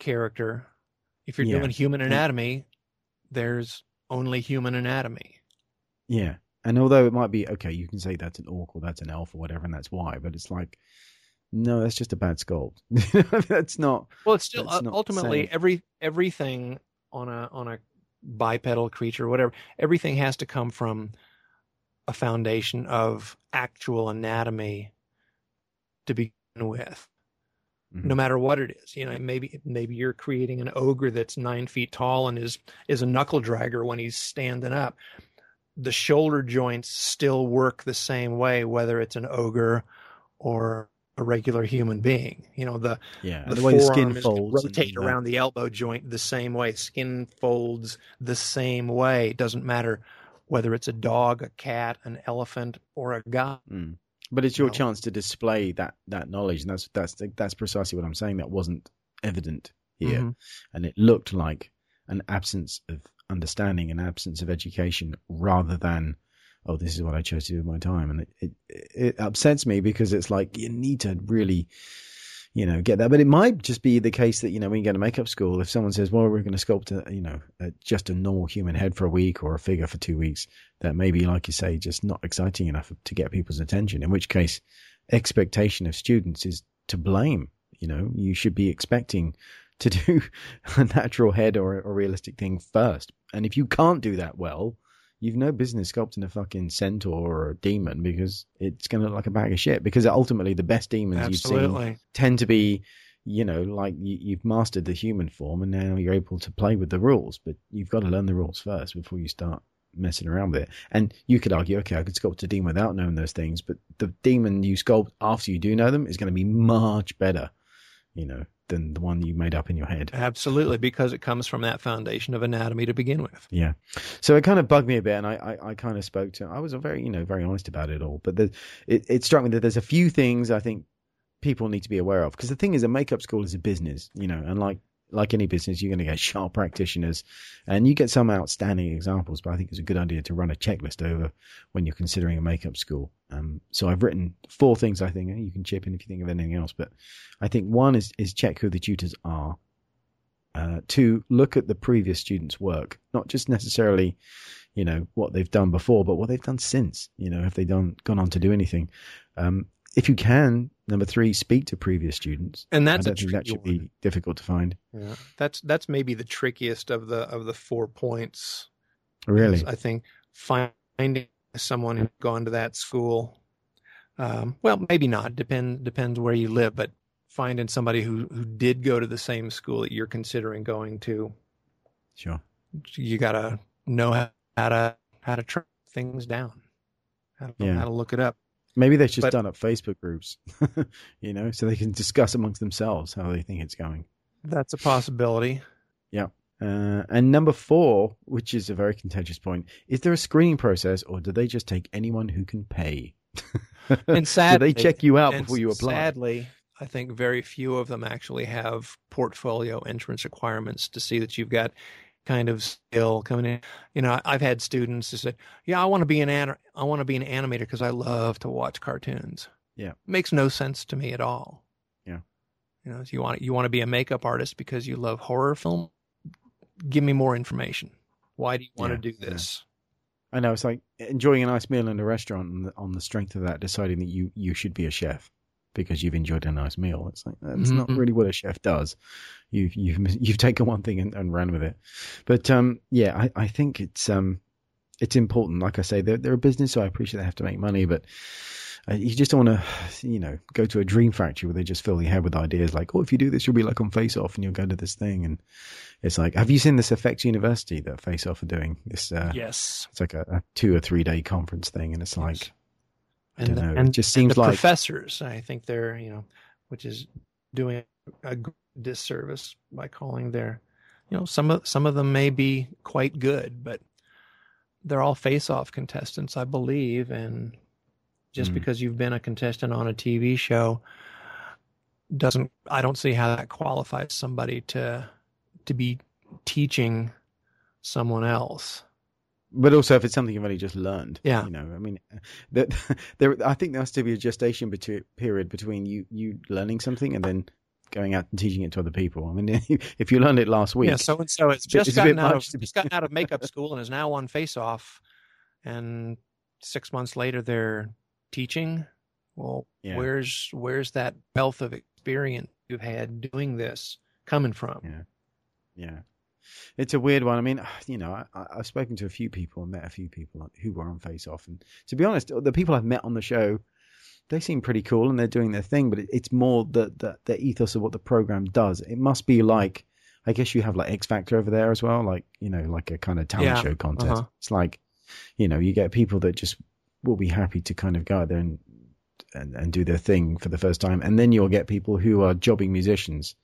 character. If you're Yeah. doing human anatomy, there's only human anatomy. Yeah. And although it might be okay, you can say that's an orc or that's an elf or whatever, and that's why, but it's like, no, that's just a bad sculpt. that's not. Well, it's still uh, ultimately saying- every everything on a on a bipedal creature, whatever. Everything has to come from a foundation of actual anatomy to begin with. Mhm. no matter what it is. You know, maybe maybe you're creating an ogre that's nine feet tall and is is a knuckle dragger when he's standing up. The shoulder joints still work the same way, whether it's an ogre or a regular human being. You know, the Yeah. the, the way the skin folds. rotate around the elbow joint the same way. Skin folds the same way. It doesn't matter whether it's a dog, a cat, an elephant, or a guy. Mm. But it's your No. chance to display that that knowledge, and that's that's that's precisely what I'm saying. That wasn't evident here, Mhm. and it looked like an absence of understanding, an absence of education, rather than oh, this is what I chose to do with my time, and it it, it upsets me because it's like you need to really. You know, get that, but it might just be the case that you know when you go to makeup school, if someone says, "Well, we're going to sculpt a, you know, a, just a normal human head for a week or a figure for two weeks," that may be, like you say, just not exciting enough to get people's attention. In which case, expectation of students is to blame. You know, you should be expecting to do a natural head or a realistic thing first. And if you can't do that well, you've no business sculpting a fucking centaur or a demon because it's going to look like a bag of shit. Because ultimately, the best demons you've seen tend to be, you know, like you, you've mastered the human form and now you're able to play with the rules. But you've got to learn the rules first before you start messing around with it. And you could argue, okay, I could sculpt a demon without knowing those things, but the demon you sculpt after you do know them is going to be much better, you know, than the one you made up in your head. Absolutely, because it comes from that foundation of anatomy to begin with. Yeah. So it kind of bugged me a bit, and I, I, I kind of spoke to. I was very, you know, very honest about it all. But the, it, it struck me that there's a few things I think people need to be aware of because the thing is, a makeup school is a business, you know, and like like any business, you're going to get sharp practitioners, and you get some outstanding examples. But I think it's a good idea to run a checklist over when you're considering a makeup school. Um, so I've written four things I think you can chip in if you think of anything else. But I think one is is check who the tutors are. Uh, to look at the previous students' work, not just necessarily, you know, what they've done before, but what they've done since. You know, have they done gone on to do anything? Um, if you can, number three, speak to previous students. And that's I a don't think that should one. be difficult to find. Yeah. That's that's maybe the trickiest of the of the four points. Really, I think finding someone who's gone to that school. Um, well, maybe not. Depend depends where you live, but finding somebody who who did go to the same school that you're considering going to. Sure. You got to know how, how to how to track things down, how to, Yeah. how to look it up. Maybe they should But- start up Facebook groups, you know, so they can discuss amongst themselves how they think it's going. That's a possibility. Uh, and number four, which is a very contentious point, is there a screening process or do they just take anyone who can pay? And sadly, do they check you out before you apply? Sadly, I think very few of them actually have portfolio entrance requirements to see that you've got kind of skill coming in. You know, I've had students who say, "Yeah, I want to be an an- I want to be an animator because I love to watch cartoons." Yeah. makes no sense to me at all. Yeah. you know, you want you want to be a makeup artist because you love horror film. Give me more information. Why do you want Yeah, to do yeah. this? I know it's like enjoying a nice meal in a restaurant on the strength of that, deciding that you, you should be a chef because you've enjoyed a nice meal. It's like that's not Mhm. really what a chef does. You've you've you've taken one thing and, and ran with it. But um, yeah, I, I think it's um, it's important. Like I say, they're they're a business, so I appreciate they have to make money, but. Uh, you just don't want to, you know, go to a dream factory where they just fill your head with ideas like, oh, if you do this, you'll be like on Face Off and you'll go to this thing. And it's like, have you seen this Effects University that Face Off are doing? This, uh, yes, it's like a, a two or three day conference thing, and it's like and don't the- know. and it just and seems the like professors i think they're you know which is doing a disservice by calling their you know some of some of them may be quite good but they're all face off contestants i believe and just Mm. because you've been a contestant on a tv show doesn't i don't see how that qualifies somebody to to be teaching someone else but also if it's something you've only just learned. Yeah. you know, I mean, that there. I think there has to be a gestation between, period between you you learning something and then going out and teaching it to other people. I mean, if you learned it last week, Yeah, so and so has It's just gotten out of be- just gotten out of makeup school and is now on Face Off, and six months later they're teaching. Well, Yeah. where's where's that wealth of experience you've had doing this coming from? Yeah. yeah, it's a weird one. I mean, you know, I, I've spoken to a few people and met a few people who were on Face Off, and to be honest, the people I've met on the show, they seem pretty cool and they're doing their thing. But it, it's more the, the the ethos of what the program does. It must be like, I guess you have like X Factor over there as well, like you know, like a kind of talent Yeah, show contest. uh-huh. It's like, you know, you get people that just will be happy to kind of go out there and, and and do their thing for the first time, and then you'll get people who are jobbing musicians.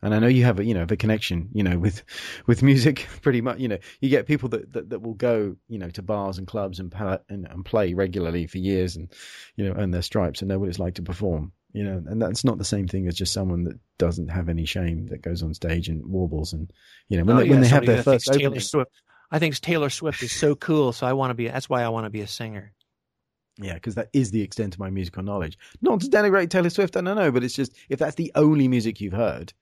And I know you have a you know the connection you know with with music pretty much you know you get people that, that, that will go you know to bars and clubs and, pal- and and play regularly for years and you know earn their stripes and know what it's like to perform you know and that's not the same thing as just someone that doesn't have any shame that goes on stage and warbles and you know when Oh, they, yeah, when they have their first Taylor opening, Swift. I think Taylor Swift is so cool, so I want to be. That's why I want to be a singer. Yeah, because that is the extent of my musical knowledge. Not to denigrate Taylor Swift, I don't know, but it's just if that's the only music you've heard,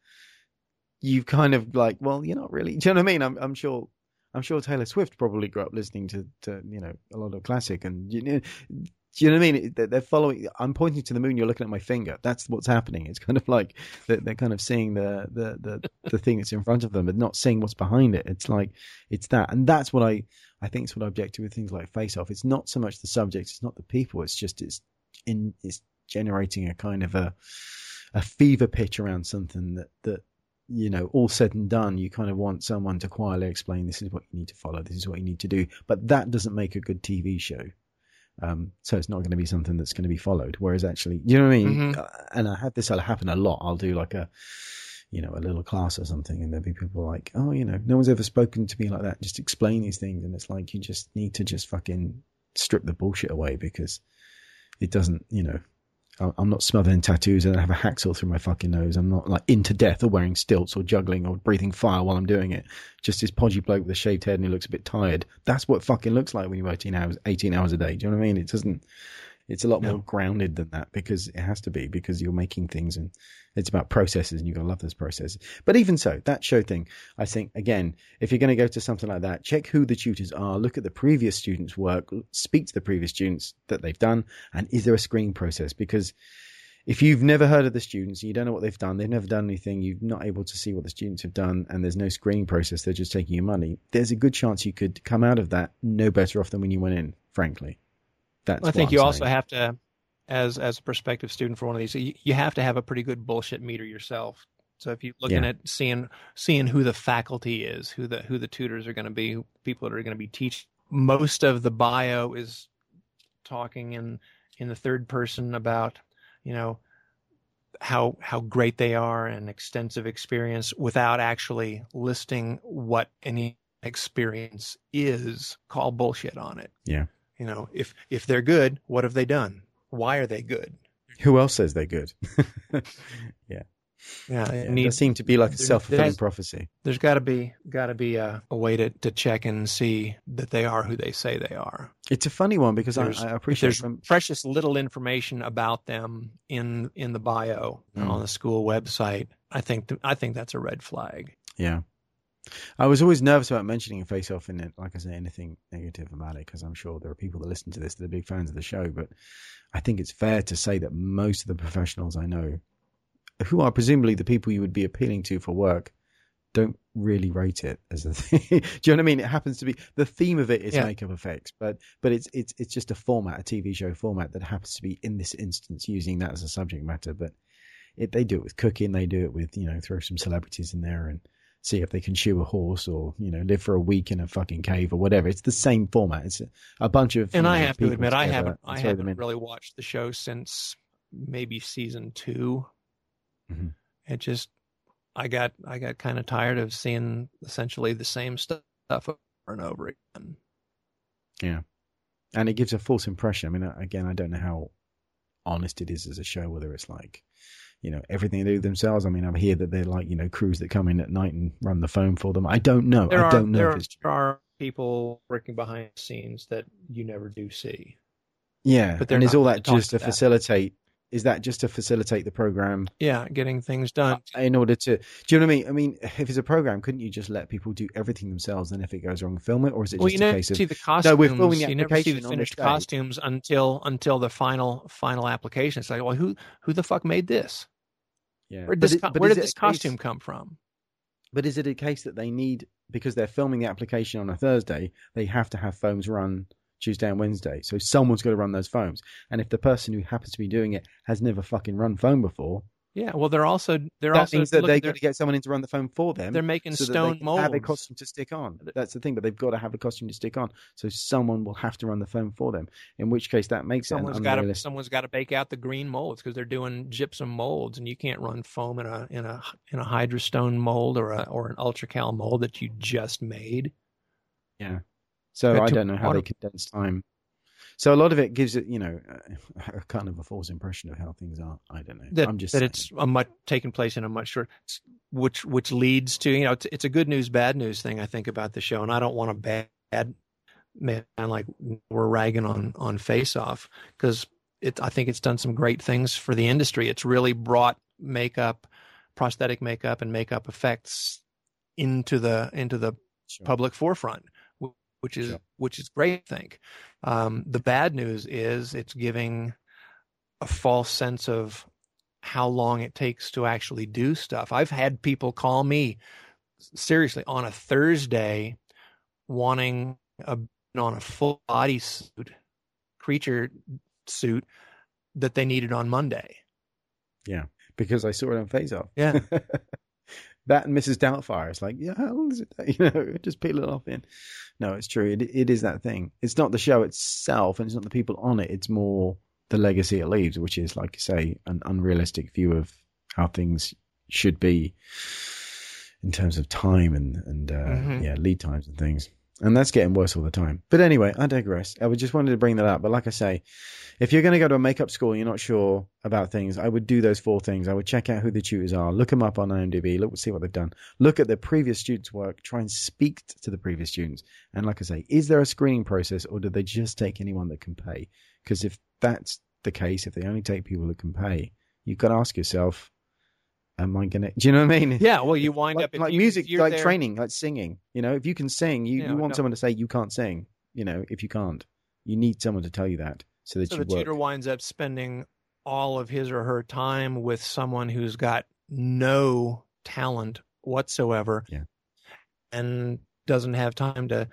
you've kind of like, well, you're not really. Do you know what I mean? I'm, I'm sure, I'm sure Taylor Swift probably grew up listening to, to you know, a lot of classic, and you know, do you know what I mean? They're, following. I'm pointing to the moon. You're looking at my finger. That's what's happening. It's kind of like they're, kind of seeing the the the the thing that's in front of them, but not seeing what's behind it. It's like it's that, and that's what I I think it's what I object to with things like Face Off. It's not so much the subject, it's not the people. It's just it's in it's generating a kind of a a fever pitch around something that that you know all said and done you kind of want someone to quietly explain this is what you need to follow this is what you need to do. But that doesn't make a good tv show. Um, so it's not going to be something that's going to be followed. Whereas actually you know what i mean? Mhm. Uh, and i have this happen a lot. I'll do like a you know a little class or something and there'll be people like oh you know no one's ever spoken to me like that. Just explain these things. And it's like you just need to just fucking strip the bullshit away because it doesn't you know I'm not smothered in tattoos. And I have a hacksaw through my fucking nose. I'm not like into death or wearing stilts or juggling or breathing fire while I'm doing it. Just this podgy bloke with a shaved head and he looks a bit tired. That's what fucking looks like when you work 18 hours, 18 hours a day. Do you know what I mean? It doesn't, it's a lot No. more grounded than that because it has to be because you're making things and it's about processes and you've got to love those processes. But even so, that show thing, I think, again, if you're going to go to something like that, check who the tutors are, look at the previous students' work, speak to the previous students that they've done, and is there a screening process? Because if you've never heard of the students, you don't know what they've done, they've never done anything, you're not able to see what the students have done, and there's no screening process, they're just taking your money, there's a good chance you could come out of that no better off than when you went in, frankly. That's I think you I'm also have to as as a prospective student for one of these, you, you have to have a pretty good bullshit meter yourself. So if you're looking Yeah. at seeing seeing who the faculty is, who the who the tutors are going to be, who people that are going to be teaching, most of the bio is talking in in the third person about you know how how great they are and extensive experience without actually listing what any experience is call bullshit on it Yeah. You know if if they're good what have they done why are they good Who else says they're good? yeah. yeah, Yeah, it It needs- seem to be like a self fulfilling prophecy. there's got to be got to be a, a way to, to check and see that they are who they say they are It's a funny one because I, There's- I if appreciate there's from precious little information about them in in the bio Mm. on the school website i think th- i think that's a red flag Yeah. I was always nervous about mentioning a Face Off in it, like I say, anything negative about it, because I'm sure there are people that listen to this that are big fans of the show. But I think it's fair to say that most of the professionals I know, who are presumably the people you would be appealing to for work, don't really rate it as a thing. Do you know what I mean? It happens to be the theme of it is Yeah. makeup effects, but but it's it's it's just a format, a TV show format that happens to be in this instance using that as a subject matter. But it, they do it with cooking, they do it with you know throw some celebrities in there and see if they can shoe a horse or you know live for a week in a fucking cave or whatever. It's the same format. It's a, bunch of and you I have to admit, I haven't, I haven't really watched the show since maybe season 2 Mhm. It just, I got, I got kind of tired of seeing essentially the same stuff over and over again. Yeah, and it gives a false impression. I mean, again, I don't know how honest it is as a show, whether it's like, you know, everything they do themselves. I mean, I hear that they're like, you know, crews that come in at night and run the phone for them. I don't know. There I are, don't know there, if are, it's true. there are people working behind the scenes that you never do see. Yeah, but and is all that just to to that. facilitate? Is that just to facilitate the program Yeah, getting things done. Uh, in order to? Do you know what I mean? I mean, if it's a program, couldn't you just let people do everything themselves? And if it goes wrong, film it, or is it well, just a case of see the costumes. we're filming the you never see the finished day. costumes until until the final final application. It's like, well, who who the fuck made this? yeah? Where did this it- where did this a case- costume come from? But is it a case that they need because they're filming the application on a Thursday, they have to have foams run Tuesday and Wednesday. So someone's got to run those foams. And if the person who happens to be doing it has never fucking run foam before, Yeah, well, they're also they're that also means that they've they're, got to get someone in to run the foam for them. they're making so stone molds. have a costume to stick on. That's the thing, but they've got to have a costume to stick on. So someone will have to run the foam for them. In which case, that makes someone's got to someone's got to bake out the green molds because they're doing gypsum molds, and you can't run foam in a in a in a hydrostone mold or a or an ultracal mold that you just made. Yeah. So I don't know how they condense time. So a lot of it gives it, you know, uh, a kind of a false impression of how things are. I don't know. that I'm just that saying. it's a much taking place in a much short, which which leads to you know it's, it's a good news bad news thing I think about the show, and I don't want a bad man like we're ragging on on Face Off because it I think it's done some great things for the industry. It's really brought makeup, prosthetic makeup, and makeup effects into the into the Sure. public forefront, which is Sure. which is great. I think um, the bad news is it's giving a false sense of how long it takes to actually do stuff. I've had people call me seriously on a Thursday wanting a on a full body suit, creature suit that they needed on Monday. Yeah, because I saw it on Face Off. Yeah. that and Mrs. Doubtfire. It's like, yeah, how long does it take? You know, just peel it off in. No, it's true. It, it is that thing. It's not the show itself and it's not the people on it. It's more the legacy it leaves, which is, like you say, an unrealistic view of how things should be in terms of time and, and uh, Mhm. yeah, lead times and things. And that's getting worse all the time. But anyway, I digress. I just wanted to bring that up. But like I say, if you're going to go to a makeup school and you're not sure about things, I would do those four things. I would check out who the tutors are, look them up on IMDb, look see what they've done, look at the previous students' work, try and speak to the previous students. And like I say, is there a screening process or do they just take anyone that can pay? Because if that's the case, if they only take people that can pay, you've got to ask yourself, am I to, do you know what I mean? Yeah, well, you wind like, up like you- music, like there- training, like singing. You know, if you can sing, you, Yeah, you want no. someone to say you can't sing. You know, if you can't, you need someone to tell you that so that So you the work. tutor winds up spending all of his or her time with someone who's got no talent whatsoever Yeah. and doesn't have time to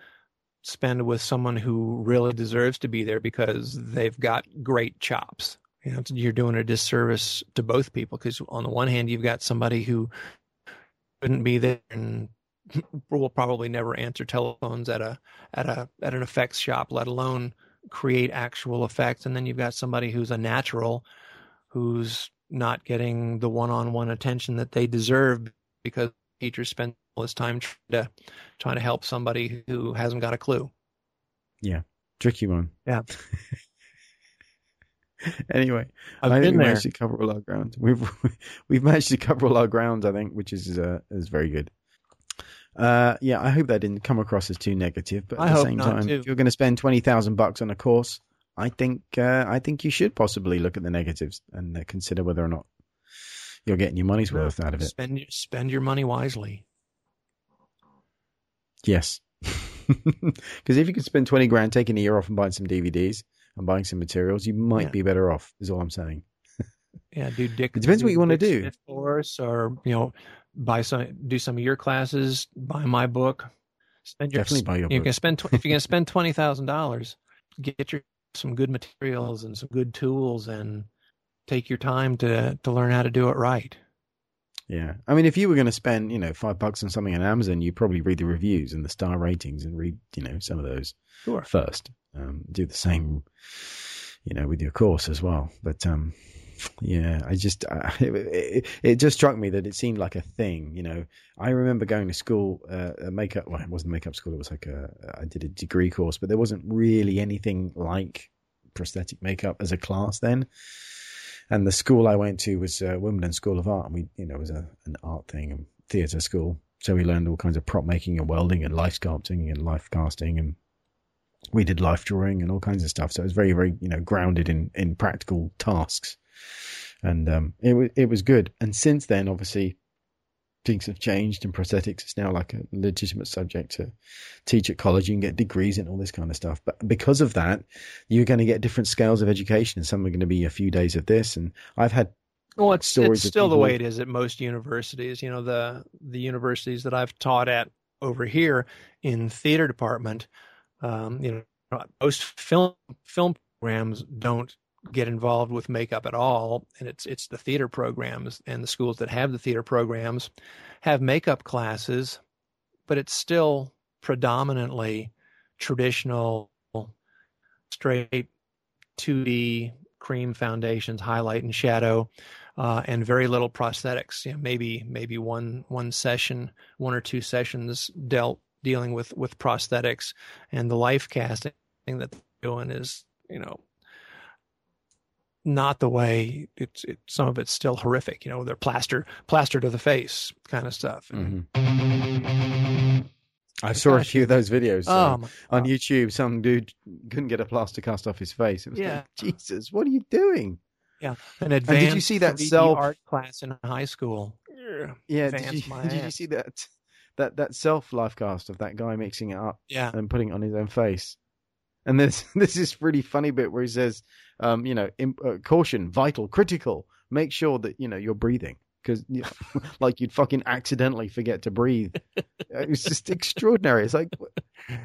spend with someone who really deserves to be there because they've got great chops You know, you're doing a disservice to both people because on the one hand, you've got somebody who couldn't be there and will probably never answer telephones at a at a at an effects shop, let alone create actual effects. And then you've got somebody who's a natural, who's not getting the one-on-one attention that they deserve because the teacher spent all his time trying to trying to help somebody who hasn't got a clue. Yeah, tricky one. Yeah. anyway, I've I think been we managed to cover all our ground. We've we've managed to cover all our ground, I think, which is uh, is very good. Uh, yeah, I hope that didn't come across as too negative. But at I the same time, too. if you're going to spend twenty thousand bucks on a course, I think uh, I think you should possibly look at the negatives and uh, consider whether or not you're getting your money's worth out of it. Spend your- spend your money wisely. Yes, because if you could spend twenty grand taking a year off and buying some DVDs and buying some materials, you might Yeah. be better off. Is all I'm saying. Yeah, do Dick. It depends what you wanna do. Smith for us, or you know, buy some, do some of your classes, buy my book. Spend your Definitely buy your You're book. gonna spend if you're gonna spend twenty thousand dollars, get your some good materials and some good tools, and take your time to to learn how to do it right. Yeah, I mean, if you were going to spend, you know, five bucks on something on Amazon, you'd probably read the reviews and the star ratings and read, you know, some of those Sure. first. Um, do the same, you know, with your course as well. But um, yeah, I just uh, it, it, it just struck me that it seemed like a thing. You know, I remember going to school, uh, a makeup. Well, it wasn't makeup school. It was like a I did a degree course, but there wasn't really anything like prosthetic makeup as a class then. And the school I went to was uh, Wimbledon School of Art, and we, you know, it was a, an art thing and theatre school. So we learned all kinds of prop making and welding and life sculpting and life casting, and we did life drawing and all kinds of stuff. So it was very, very, you know, grounded in in practical tasks, and um, it was it was good. And since then, obviously, things have changed, and prosthetics is now like a legitimate subject to teach at college. You can get degrees and all this kind of stuff. But because of that, you're going to get different scales of education. And some are going to be a few days of this, and I've had Well, it's, stories it's still the way it is at most universities. You know, the the universities that I've taught at over here in theater department, um, you know, most film film programs don't get involved with makeup at all, and it's it's the theater programs and the schools that have the theater programs have makeup classes, but it's still predominantly traditional, straight 2D cream foundations, highlight and shadow, uh, and very little prosthetics. You know, maybe maybe one one session, one or two sessions dealt dealing with with prosthetics, and the life casting that they're doing is you know not the way it's it, some of it's still horrific. You know, they're plaster plaster to the face kind of stuff. And, I saw a few of those videos Oh, uh, on YouTube. Some dude couldn't get a plaster cast off his face. It was Yeah. like, Jesus, what are you doing? Yeah. An advanced did you see that self- art class in high school? Yeah, Yeah, did you, did you see that that that self life cast of that guy mixing it up yeah. and putting it on his own face? And this this is really funny bit where he says, um, you know, uh, caution, vital, critical. Make sure that you know you're breathing because you know, like you'd fucking accidentally forget to breathe. it was just extraordinary. It's like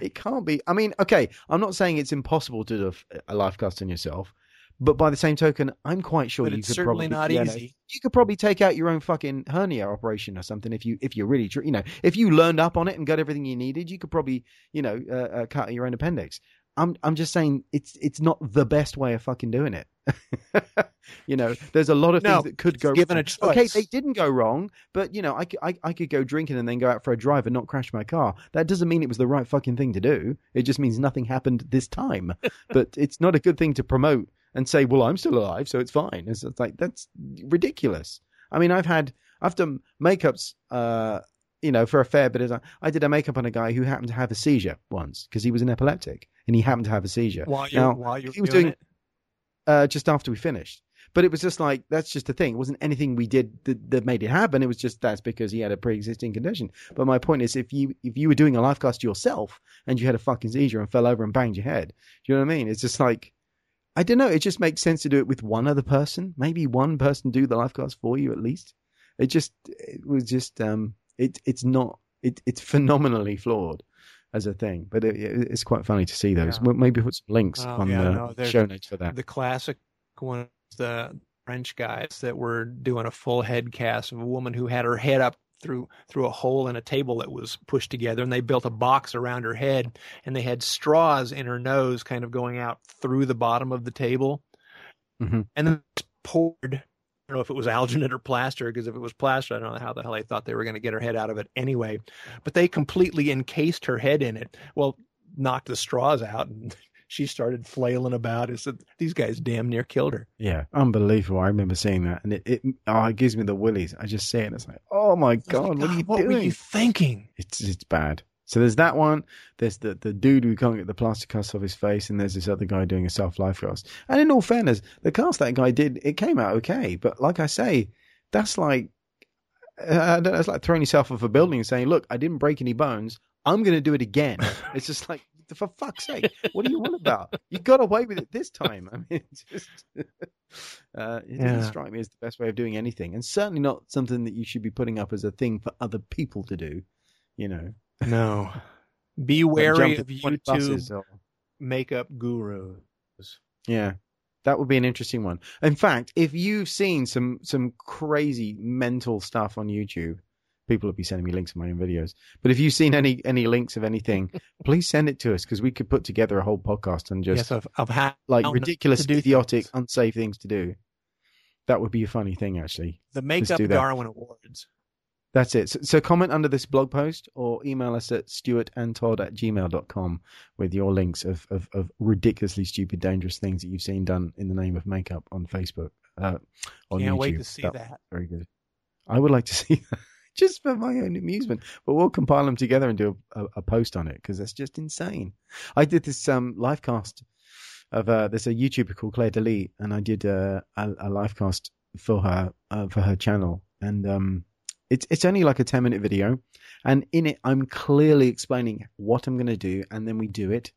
it can't be. I mean, okay, I'm not saying it's impossible to do a life cast on yourself, but by the same token, I'm quite sure But you it's could certainly probably not no, easy. you could probably take out your own fucking hernia operation or something if you if you really you know if you learned up on it and got everything you needed, you could probably you know uh, uh, cut your own appendix. I'm I'm just saying it's it's not the best way of fucking doing it. you know, there's a lot of No, things that could go given wrong. a Okay, they didn't go wrong, but you know, I. I could go drinking and then go out for a drive and not crash my car. That doesn't mean it was the right fucking thing to do. It just means nothing happened this time. but it's not a good thing to promote and say, well, I'm still alive, so it's fine. It's, it's like that's ridiculous. I mean, I've had I've done makeups, uh, you know, for a fair bit of time. I did a makeup on a guy who happened to have a seizure once because he was an epileptic and he happened to have a seizure. While Now, while you're he was doing, doing- it. uh, just after we finished. But it was just like that's just the thing. It wasn't anything we did that, that made it happen. It was just that's because he had a pre-existing condition. But my point is, if you if you were doing a life cast yourself and you had a fucking seizure and fell over and banged your head, do you know what I mean? It's just like I don't know. It just makes sense to do it with one other person. Maybe one person do the life cast for you at least. It just it was just um it it's not it it's phenomenally flawed as a thing. But it, it- it's quite funny to see those. Yeah. Maybe put some links Oh, on yeah, the no, show notes for that. the classic one the French guys that were doing a full head cast of a woman who had her head up through through a hole in a table that was pushed together and they built a box around her head and they had straws in her nose kind of going out through the bottom of the table Mhm. and then poured I don't know if it was alginate or plaster because if it was plaster I don't know how the hell they thought they were going to get her head out of it anyway but they completely encased her head in it well knocked the straws out and she started flailing about it said these guys damn near killed her Yeah, unbelievable. I remember seeing that, and it, it oh, it gives me the willies. I just see it, and it's like, oh my god, what are you what doing? were you thinking It's it's bad. So there's that one. There's the the dude who can't get the plaster cast off his face, and there's this other guy doing a self life cast. And in all fairness, the cast that guy did it came out okay. But like I say, that's like I don't know, it's like throwing yourself off a building and saying, "Look, I didn't break any bones. I'm going to do it again." it's just like. For fuck's sake, what do you want about? You got away with it this time. I mean, it's just uh, it Yeah. doesn't strike me as the best way of doing anything, and certainly not something that you should be putting up as a thing for other people to do. You know, No. Be wary of YouTube buses makeup gurus. Yeah, that would be an interesting one. In fact, if you've seen some some crazy mental stuff on YouTube, people will be sending me links of my own videos. But if you've seen any any links of anything, please send it to us because we could put together a whole podcast on just yes, of, of how like ridiculous, idiotic, things. unsafe things to do. That would be a funny thing, actually. the makeup. Darwin Awards. That's it. So, so comment under this blog post or email us at stuartandtodd at gmail.com with your links of, of, of ridiculously stupid, dangerous things that you've seen done in the name of makeup on Facebook. Uh, on Can't YouTube. wait to see That- that. Very good. I would like to see that just for my own amusement, but we'll compile them together and do a, a, a post on it because that's just insane. I did this um, live cast of uh, there's a YouTuber called Claire Delete, and I did uh, a, a live cast for her uh, for her channel, and um, it's it's only like a ten minute video, and in it I'm clearly explaining what I'm going to do, and then we do it,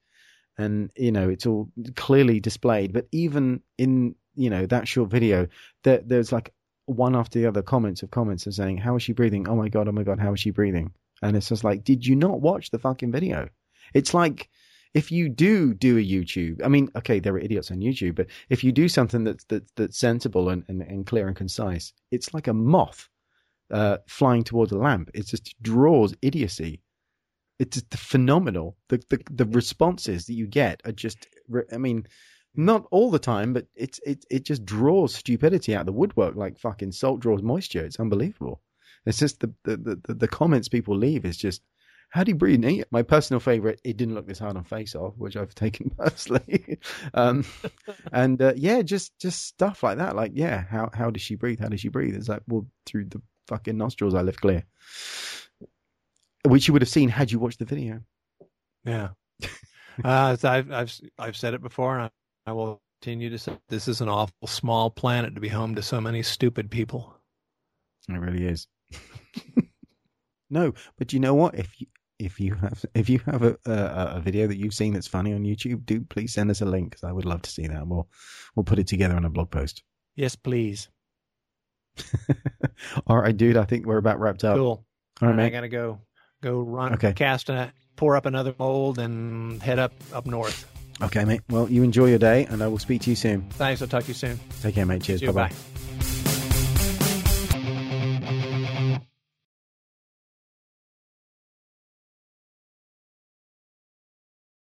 and you know it's all clearly displayed. But even in you know that short video, there, there's like one after the other comments of comments of saying, "How is she breathing? Oh my god! Oh my god! How is she breathing?" And it's just like, did you not watch the fucking video? It's like if you do do a YouTube, I mean, okay, there are idiots on YouTube, but if you do something that's that's, that's sensible and, and, and clear and concise, it's like a moth uh, flying towards a lamp. It just draws idiocy. It's just phenomenal. The, the the responses that you get are just, I mean, not all the time, but it's it it just draws stupidity out of the woodwork like fucking salt draws moisture. It's unbelievable. It's just the the the, the comments people leave is just how do you breathe? Now, My personal favorite, it didn't look this hard on Face Off, which I've taken personally. um, and uh, yeah, just just stuff like that. Like, yeah, how how does she breathe? How does she breathe? It's like, well, through the fucking nostrils, I live clear. Which you would have seen had you watched the video. Yeah. uh, I've I've I've said it before, and I, I will continue to say this is an awful small planet to be home to so many stupid people. It really is. no, but you know what? If you if you have if you have a, a a video that you've seen that's funny on YouTube, do please send us a link because I would love to see that. We'll we'll put it together on a blog post. Yes, please. All right, dude. I think we're about wrapped up. Cool. All right, man. I gotta go go run Okay. cast a pour up another mold and head up up north. Okay, mate. Well, you enjoy your day, and I will speak to you soon. Thanks. I'll talk to you soon. Take care, mate. Cheers. Bye. Bye.